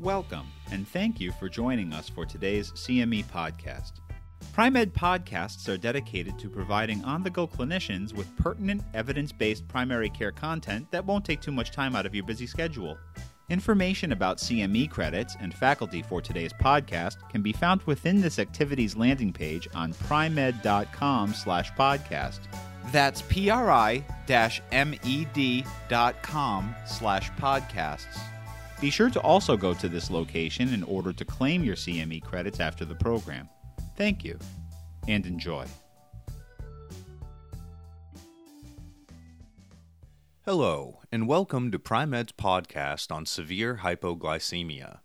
Welcome, and thank you for joining us for today's CME podcast. PriMed podcasts are dedicated to providing on the go clinicians with pertinent, evidence based primary care content that won't take too much time out of your busy schedule. Information about CME credits and faculty for today's podcast can be found within this activity's landing page on primed.com slash podcast. That's pri-med.com slash podcasts. Be sure to also go to this location in order to claim your CME credits after the program. Thank you, and enjoy. Hello, and welcome to PriMed's podcast on severe hypoglycemia.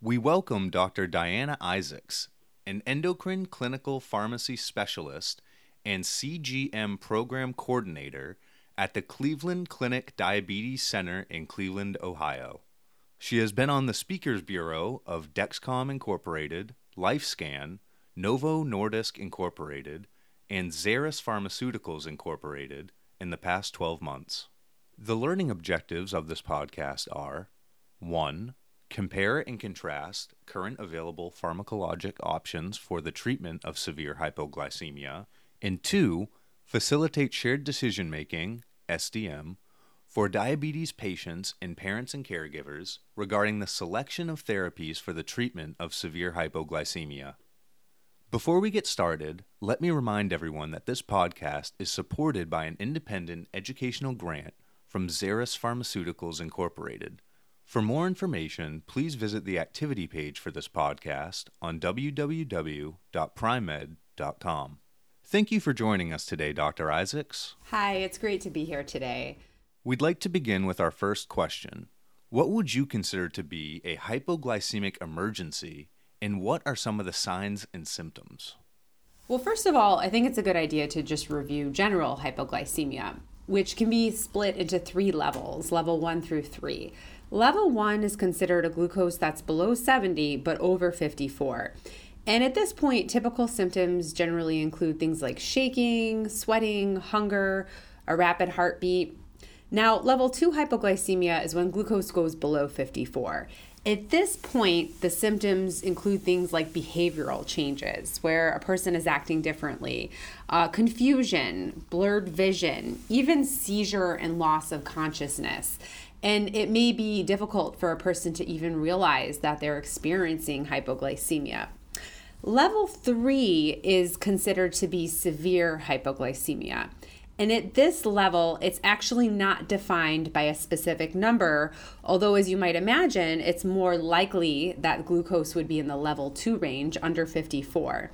We welcome Dr. Diana Isaacs, an endocrine clinical pharmacy specialist and CGM program coordinator at the Cleveland Clinic Diabetes Center in Cleveland, Ohio. She has been on the Speakers Bureau of Dexcom Incorporated, LifeScan, Novo Nordisk Incorporated, and Xeris Pharmaceuticals Incorporated in the past 12 months. The learning objectives of this podcast are 1. Compare and contrast current available pharmacologic options for the treatment of severe hypoglycemia, and 2. Facilitate shared decision making, SDM, for diabetes patients and parents and caregivers regarding the selection of therapies for the treatment of severe hypoglycemia. Before we get started, let me remind everyone that this podcast is supported by an independent educational grant from Xeris Pharmaceuticals Incorporated. For more information, please visit the activity page for this podcast on www.primed.com. Thank you for joining us today, Dr. Isaacs. Hi, it's great to be here today. We'd like to begin with our first question. What would you consider to be a hypoglycemic emergency and what are some of the signs and symptoms? Well, first of all, I think it's a good idea to just review general hypoglycemia, which can be split into three levels level one through three. Level one is considered a glucose that's below 70 but over 54. And at this point, typical symptoms generally include things like shaking, sweating, hunger, a rapid heartbeat. Now, level two hypoglycemia is when glucose goes below 54. At this point, the symptoms include things like behavioral changes, where a person is acting differently, uh, confusion, blurred vision, even seizure and loss of consciousness. And it may be difficult for a person to even realize that they're experiencing hypoglycemia. Level three is considered to be severe hypoglycemia. And at this level, it's actually not defined by a specific number, although, as you might imagine, it's more likely that glucose would be in the level 2 range under 54.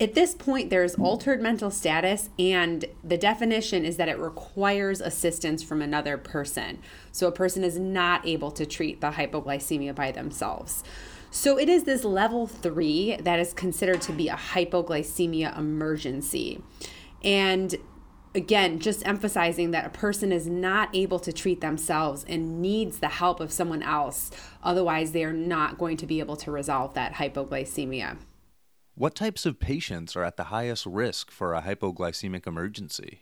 At this point, there's altered mental status, and the definition is that it requires assistance from another person. So, a person is not able to treat the hypoglycemia by themselves. So, it is this level three that is considered to be a hypoglycemia emergency. And again, just emphasizing that a person is not able to treat themselves and needs the help of someone else. Otherwise, they are not going to be able to resolve that hypoglycemia. What types of patients are at the highest risk for a hypoglycemic emergency?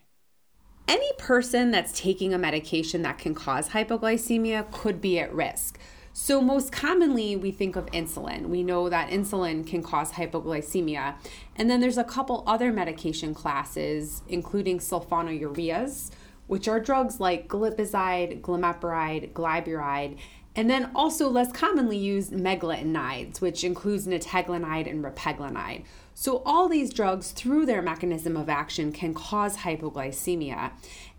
Any person that's taking a medication that can cause hypoglycemia could be at risk. So, most commonly, we think of insulin. We know that insulin can cause hypoglycemia. And then there's a couple other medication classes, including sulfonylureas, which are drugs like glipizide, glimepiride, glyburide, and then also less commonly used meglitinides, which includes nateglinide and repaglinide. So, all these drugs, through their mechanism of action, can cause hypoglycemia.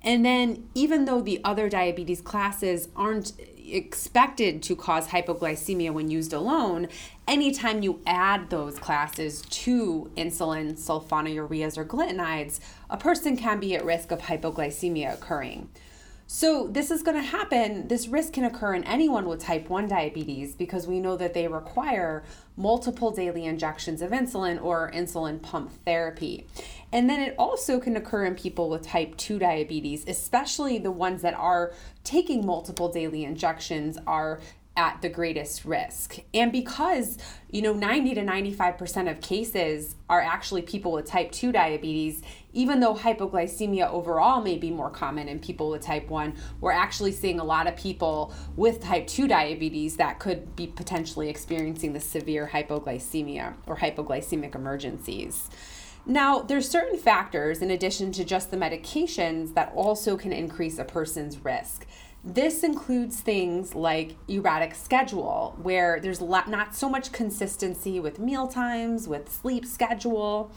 And then, even though the other diabetes classes aren't expected to cause hypoglycemia when used alone, anytime you add those classes to insulin, sulfonylureas, or glitinides, a person can be at risk of hypoglycemia occurring. So, this is going to happen. This risk can occur in anyone with type 1 diabetes because we know that they require multiple daily injections of insulin or insulin pump therapy. And then it also can occur in people with type 2 diabetes, especially the ones that are taking multiple daily injections, are at the greatest risk. And because, you know, 90 to 95% of cases are actually people with type 2 diabetes, even though hypoglycemia overall may be more common in people with type 1, we're actually seeing a lot of people with type 2 diabetes that could be potentially experiencing the severe hypoglycemia or hypoglycemic emergencies. Now, there's certain factors in addition to just the medications that also can increase a person's risk. This includes things like erratic schedule, where there's not so much consistency with meal times, with sleep schedule.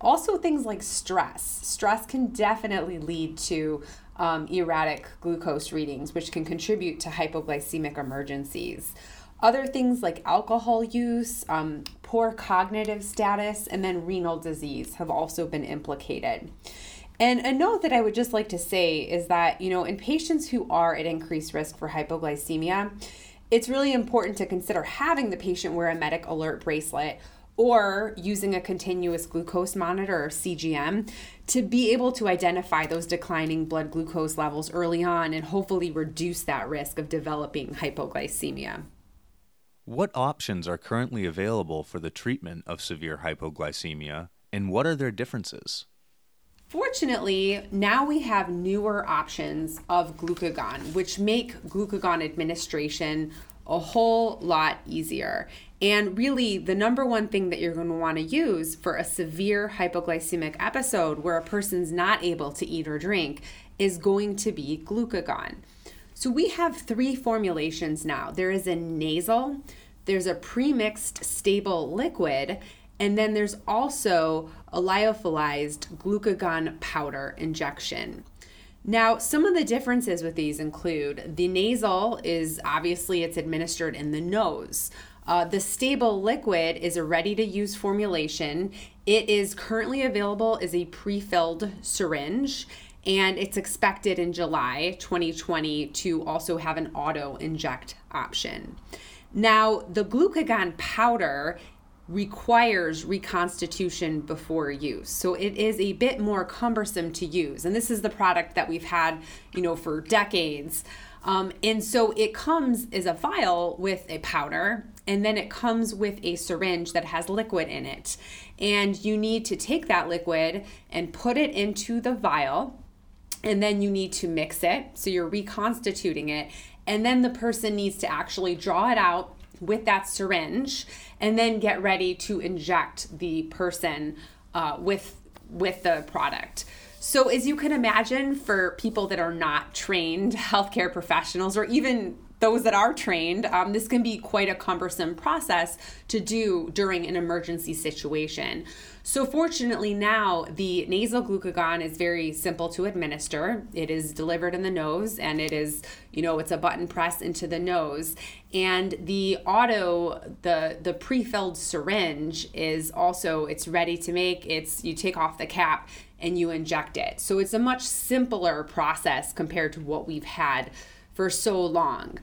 Also, things like stress. Stress can definitely lead to um, erratic glucose readings, which can contribute to hypoglycemic emergencies. Other things like alcohol use, um, poor cognitive status, and then renal disease have also been implicated. And a note that I would just like to say is that, you know, in patients who are at increased risk for hypoglycemia, it's really important to consider having the patient wear a medic alert bracelet or using a continuous glucose monitor or CGM to be able to identify those declining blood glucose levels early on and hopefully reduce that risk of developing hypoglycemia. What options are currently available for the treatment of severe hypoglycemia and what are their differences? Fortunately, now we have newer options of glucagon, which make glucagon administration a whole lot easier. And really, the number one thing that you're going to want to use for a severe hypoglycemic episode where a person's not able to eat or drink is going to be glucagon. So we have three formulations now there is a nasal, there's a premixed stable liquid, and then there's also a lyophilized glucagon powder injection. Now, some of the differences with these include the nasal is obviously it's administered in the nose. Uh, the stable liquid is a ready to use formulation. It is currently available as a pre filled syringe, and it's expected in July 2020 to also have an auto inject option. Now, the glucagon powder requires reconstitution before use. So it is a bit more cumbersome to use. And this is the product that we've had, you know, for decades. Um, and so it comes as a vial with a powder, and then it comes with a syringe that has liquid in it. And you need to take that liquid and put it into the vial, and then you need to mix it. So you're reconstituting it. And then the person needs to actually draw it out with that syringe and then get ready to inject the person uh, with with the product. So, as you can imagine, for people that are not trained healthcare professionals or even those that are trained, um, this can be quite a cumbersome process to do during an emergency situation. So, fortunately, now the nasal glucagon is very simple to administer. It is delivered in the nose and it is, you know, it's a button press into the nose. And the auto, the, the pre filled syringe is also, it's ready to make. It's, you take off the cap and you inject it. So, it's a much simpler process compared to what we've had for so long.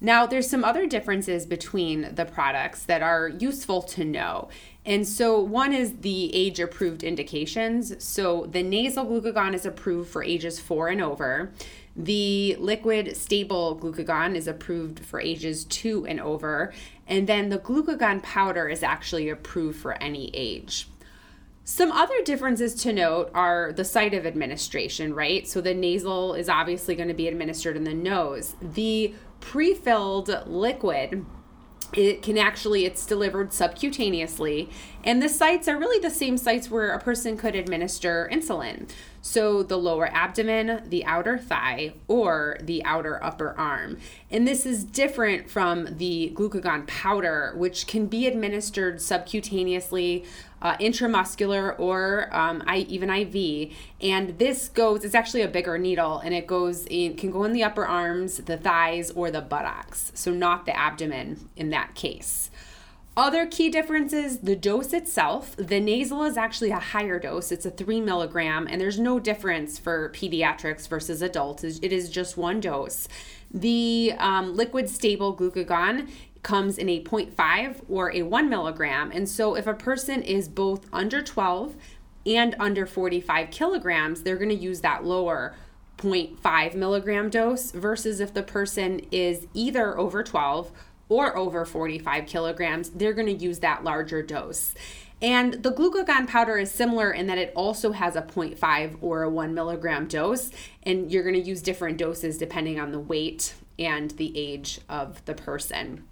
Now, there's some other differences between the products that are useful to know. And so, one is the age approved indications. So, the nasal glucagon is approved for ages four and over. The liquid stable glucagon is approved for ages two and over. And then the glucagon powder is actually approved for any age. Some other differences to note are the site of administration, right? So the nasal is obviously going to be administered in the nose. The pre filled liquid it can actually it's delivered subcutaneously and the sites are really the same sites where a person could administer insulin so the lower abdomen the outer thigh or the outer upper arm and this is different from the glucagon powder which can be administered subcutaneously uh, intramuscular or um, I, even IV. And this goes, it's actually a bigger needle and it goes in, can go in the upper arms, the thighs, or the buttocks. So not the abdomen in that case. Other key differences the dose itself. The nasal is actually a higher dose, it's a three milligram, and there's no difference for pediatrics versus adults. It is just one dose. The um, liquid stable glucagon comes in a 0.5 or a 1 milligram. And so if a person is both under 12 and under 45 kilograms, they're going to use that lower 0.5 milligram dose versus if the person is either over 12 or over 45 kilograms, they're going to use that larger dose. And the glucagon powder is similar in that it also has a 0.5 or a 1 milligram dose, and you're going to use different doses depending on the weight and the age of the person.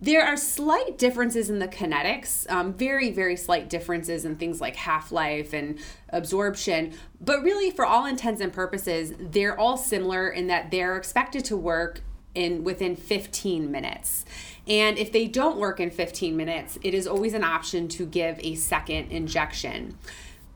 There are slight differences in the kinetics, um, very, very slight differences in things like half life and absorption. But really, for all intents and purposes, they're all similar in that they're expected to work in within 15 minutes. And if they don't work in 15 minutes, it is always an option to give a second injection.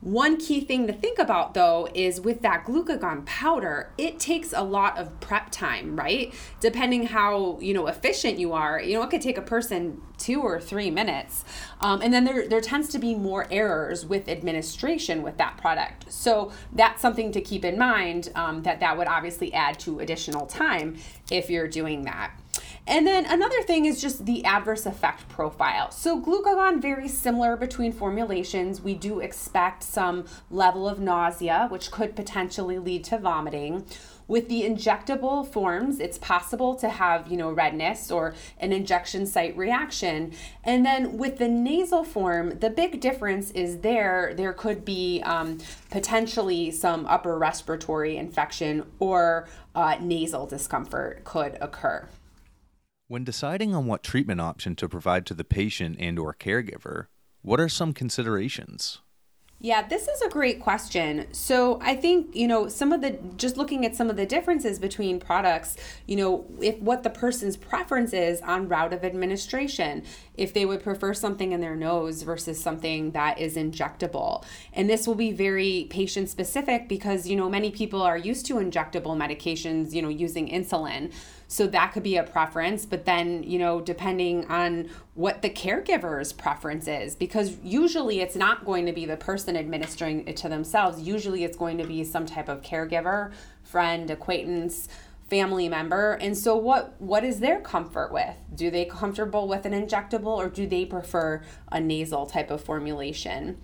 One key thing to think about though is with that glucagon powder, it takes a lot of prep time, right? Depending how, you know, efficient you are, you know, it could take a person two or three minutes. Um, and then there, there tends to be more errors with administration with that product. So that's something to keep in mind um, that that would obviously add to additional time if you're doing that. And then another thing is just the adverse effect profile. So, glucagon very similar between formulations. We do expect some level of nausea, which could potentially lead to vomiting. With the injectable forms, it's possible to have, you know, redness or an injection site reaction. And then with the nasal form, the big difference is there, there could be um, potentially some upper respiratory infection or uh, nasal discomfort could occur. When deciding on what treatment option to provide to the patient and or caregiver, what are some considerations? Yeah, this is a great question. So I think, you know, some of the just looking at some of the differences between products, you know, if what the person's preference is on route of administration, if they would prefer something in their nose versus something that is injectable. And this will be very patient specific because, you know, many people are used to injectable medications, you know, using insulin. So that could be a preference, but then, you know, depending on what the caregiver's preference is, because usually it's not going to be the person administering it to themselves. Usually it's going to be some type of caregiver, friend, acquaintance, family member. And so what what is their comfort with? Do they comfortable with an injectable or do they prefer a nasal type of formulation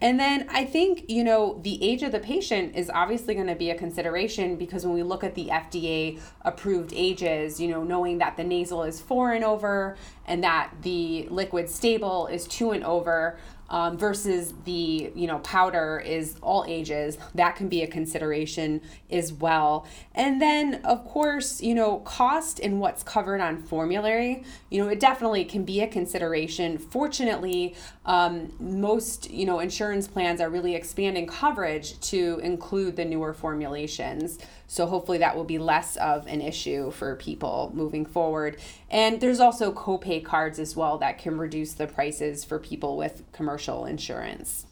and then I think, you know, the age of the patient is obviously going to be a consideration because when we look at the FDA approved ages, you know, knowing that the nasal is four and over and that the liquid stable is two and over, um, versus the you know powder is all ages that can be a consideration as well. And then of course you know cost and what's covered on formulary you know it definitely can be a consideration. Fortunately um, most you know insurance plans are really expanding coverage to include the newer formulations. So hopefully that will be less of an issue for people moving forward. And there's also copay cards as well that can reduce the prices for people with commercial insurance.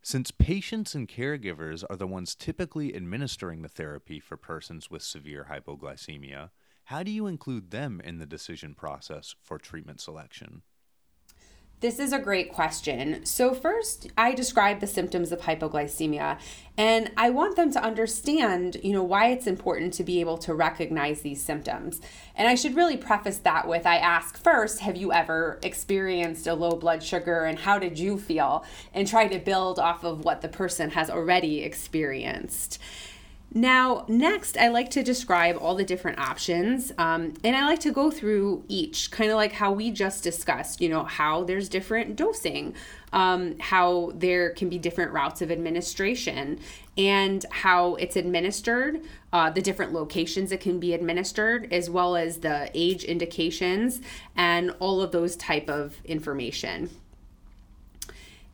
Since patients and caregivers are the ones typically administering the therapy for persons with severe hypoglycemia, how do you include them in the decision process for treatment selection? This is a great question. So, first, I describe the symptoms of hypoglycemia, and I want them to understand, you know, why it's important to be able to recognize these symptoms. And I should really preface that with I ask first, have you ever experienced a low blood sugar and how did you feel? And try to build off of what the person has already experienced. Now, next, I like to describe all the different options, um, and I like to go through each, kind of like how we just discussed, you know, how there's different dosing, um, how there can be different routes of administration, and how it's administered, uh, the different locations it can be administered, as well as the age indications, and all of those type of information.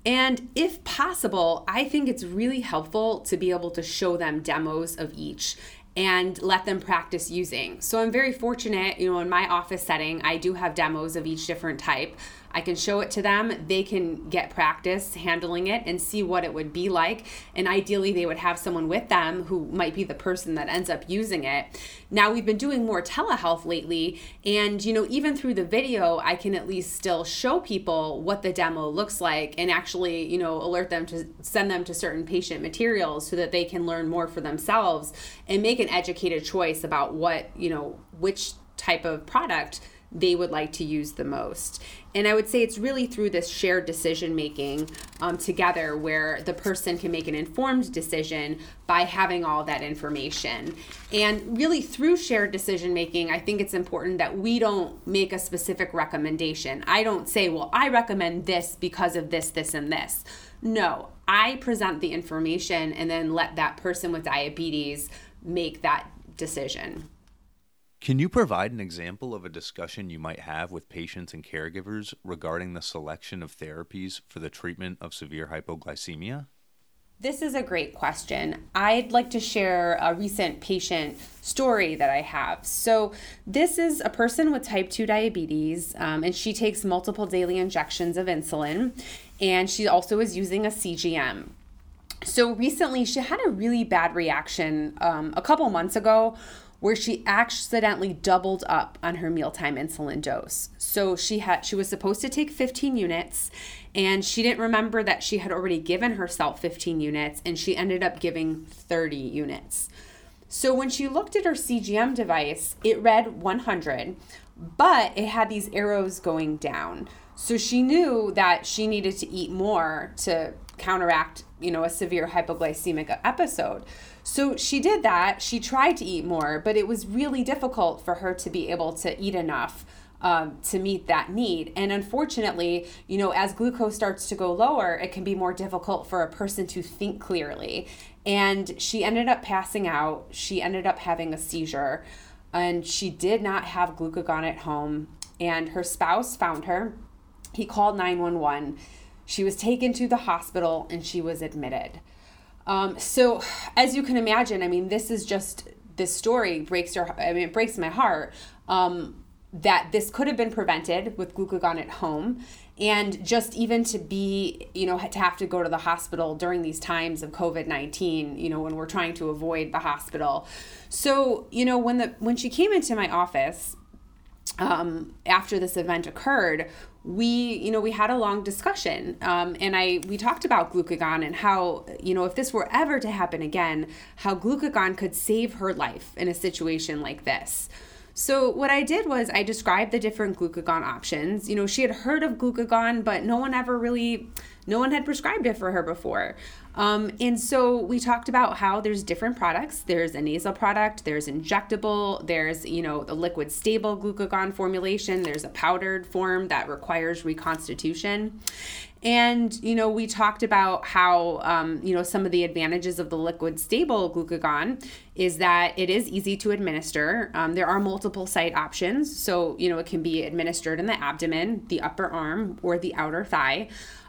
And if possible, I think it's really helpful to be able to show them demos of each and let them practice using. So I'm very fortunate, you know, in my office setting, I do have demos of each different type. I can show it to them. They can get practice handling it and see what it would be like. And ideally, they would have someone with them who might be the person that ends up using it. Now, we've been doing more telehealth lately. And, you know, even through the video, I can at least still show people what the demo looks like and actually, you know, alert them to send them to certain patient materials so that they can learn more for themselves and make an educated choice about what, you know, which type of product they would like to use the most. And I would say it's really through this shared decision making um, together where the person can make an informed decision by having all that information. And really, through shared decision making, I think it's important that we don't make a specific recommendation. I don't say, well, I recommend this because of this, this, and this. No, I present the information and then let that person with diabetes make that decision. Can you provide an example of a discussion you might have with patients and caregivers regarding the selection of therapies for the treatment of severe hypoglycemia? This is a great question. I'd like to share a recent patient story that I have. So, this is a person with type 2 diabetes, um, and she takes multiple daily injections of insulin, and she also is using a CGM. So, recently, she had a really bad reaction um, a couple months ago where she accidentally doubled up on her mealtime insulin dose. So she had she was supposed to take 15 units and she didn't remember that she had already given herself 15 units and she ended up giving 30 units. So when she looked at her CGM device, it read 100, but it had these arrows going down. So she knew that she needed to eat more to counteract, you know, a severe hypoglycemic episode. So she did that. She tried to eat more, but it was really difficult for her to be able to eat enough um, to meet that need. And unfortunately, you know, as glucose starts to go lower, it can be more difficult for a person to think clearly. And she ended up passing out. She ended up having a seizure, and she did not have glucagon at home. And her spouse found her. He called 911. She was taken to the hospital and she was admitted. Um, so, as you can imagine, I mean, this is just this story breaks your. I mean, it breaks my heart. Um, that this could have been prevented with glucagon at home and just even to be you know to have to go to the hospital during these times of covid-19 you know when we're trying to avoid the hospital so you know when the when she came into my office um, after this event occurred we you know we had a long discussion um, and i we talked about glucagon and how you know if this were ever to happen again how glucagon could save her life in a situation like this so what I did was I described the different glucagon options. You know, she had heard of glucagon, but no one ever really, no one had prescribed it for her before. Um, and so we talked about how there's different products. There's a nasal product, there's injectable, there's, you know, the liquid stable glucagon formulation, there's a powdered form that requires reconstitution. And, you know, we talked about how, um, you know, some of the advantages of the liquid stable glucagon is that it is easy to administer. Um, there are multiple site options. So, you know, it can be administered in the abdomen, the upper arm, or the outer thigh.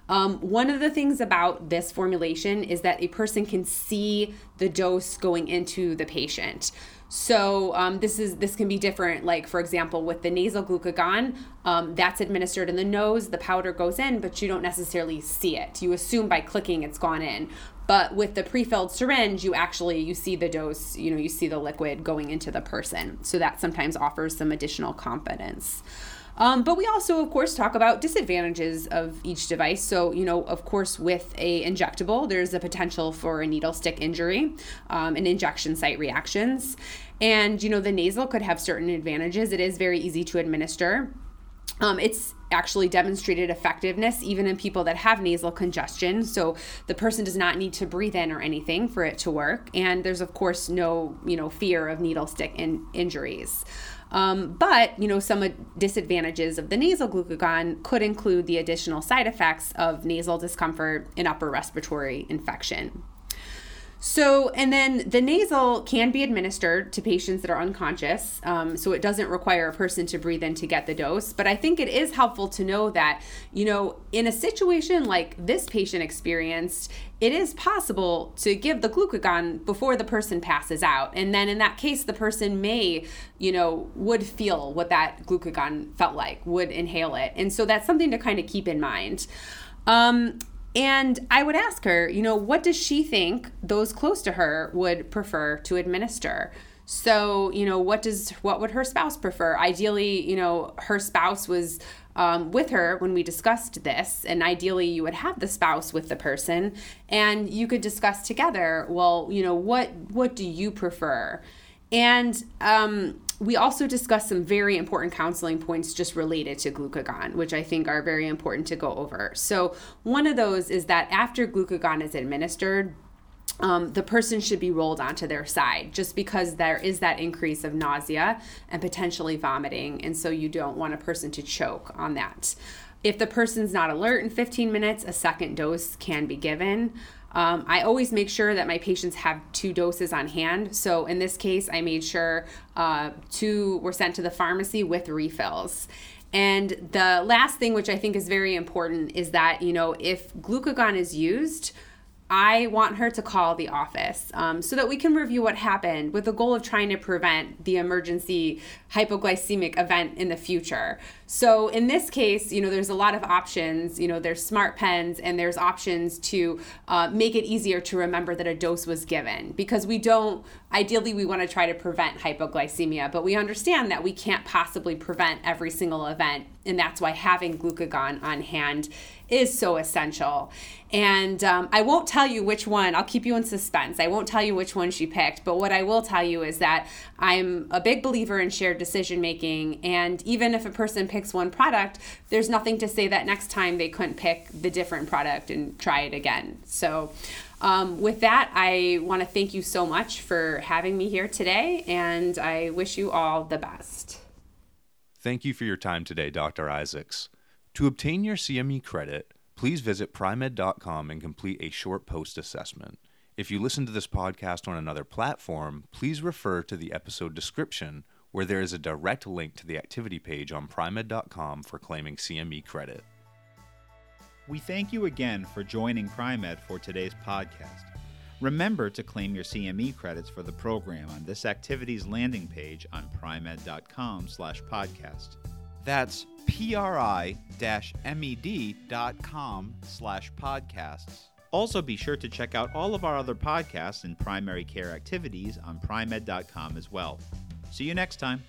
Um, one of the things about this formulation is that a person can see the dose going into the patient. So um, this is this can be different. Like for example, with the nasal glucagon, um, that's administered in the nose. The powder goes in, but you don't necessarily see it. You assume by clicking it's gone in. But with the pre-filled syringe, you actually you see the dose. You know, you see the liquid going into the person. So that sometimes offers some additional confidence. Um, but we also, of course, talk about disadvantages of each device. So, you know, of course, with a injectable, there's a potential for a needle stick injury um, and injection site reactions. And, you know, the nasal could have certain advantages. It is very easy to administer. Um, it's actually demonstrated effectiveness even in people that have nasal congestion. So the person does not need to breathe in or anything for it to work. And there's, of course, no, you know, fear of needle stick in- injuries. Um, but, you know, some disadvantages of the nasal glucagon could include the additional side effects of nasal discomfort and upper respiratory infection. So, and then the nasal can be administered to patients that are unconscious. Um, so it doesn't require a person to breathe in to get the dose. But I think it is helpful to know that, you know, in a situation like this patient experienced, it is possible to give the glucagon before the person passes out. And then in that case, the person may, you know, would feel what that glucagon felt like, would inhale it. And so that's something to kind of keep in mind. Um, and I would ask her, you know, what does she think those close to her would prefer to administer? So, you know, what does what would her spouse prefer? Ideally, you know, her spouse was um, with her when we discussed this, and ideally, you would have the spouse with the person, and you could discuss together. Well, you know, what what do you prefer? And um, we also discussed some very important counseling points just related to glucagon, which I think are very important to go over. So, one of those is that after glucagon is administered, um, the person should be rolled onto their side just because there is that increase of nausea and potentially vomiting. And so you don't want a person to choke on that. If the person's not alert in 15 minutes, a second dose can be given. Um, I always make sure that my patients have two doses on hand. So in this case, I made sure uh, two were sent to the pharmacy with refills. And the last thing, which I think is very important, is that, you know, if glucagon is used, I want her to call the office um, so that we can review what happened with the goal of trying to prevent the emergency hypoglycemic event in the future. So in this case, you know, there's a lot of options. You know, there's smart pens and there's options to uh, make it easier to remember that a dose was given because we don't, ideally, we want to try to prevent hypoglycemia, but we understand that we can't possibly prevent every single event. And that's why having glucagon on hand is so essential. And um, I won't tell you which one, I'll keep you in suspense. I won't tell you which one she picked, but what I will tell you is that I'm a big believer in shared decision making. And even if a person picks one product, there's nothing to say that next time they couldn't pick the different product and try it again. So, um, with that, I want to thank you so much for having me here today, and I wish you all the best. Thank you for your time today, Dr. Isaacs. To obtain your CME credit, please visit Pri-Med.com and complete a short post assessment. If you listen to this podcast on another platform, please refer to the episode description where there is a direct link to the activity page on Pri-Med.com for claiming CME credit. We thank you again for joining Pri-Med for today's podcast. Remember to claim your CME credits for the program on this activity's landing page on Pri-Med.com slash podcast. That's pri-med.com slash podcasts. Also be sure to check out all of our other podcasts and primary care activities on pri-med.com as well. See you next time.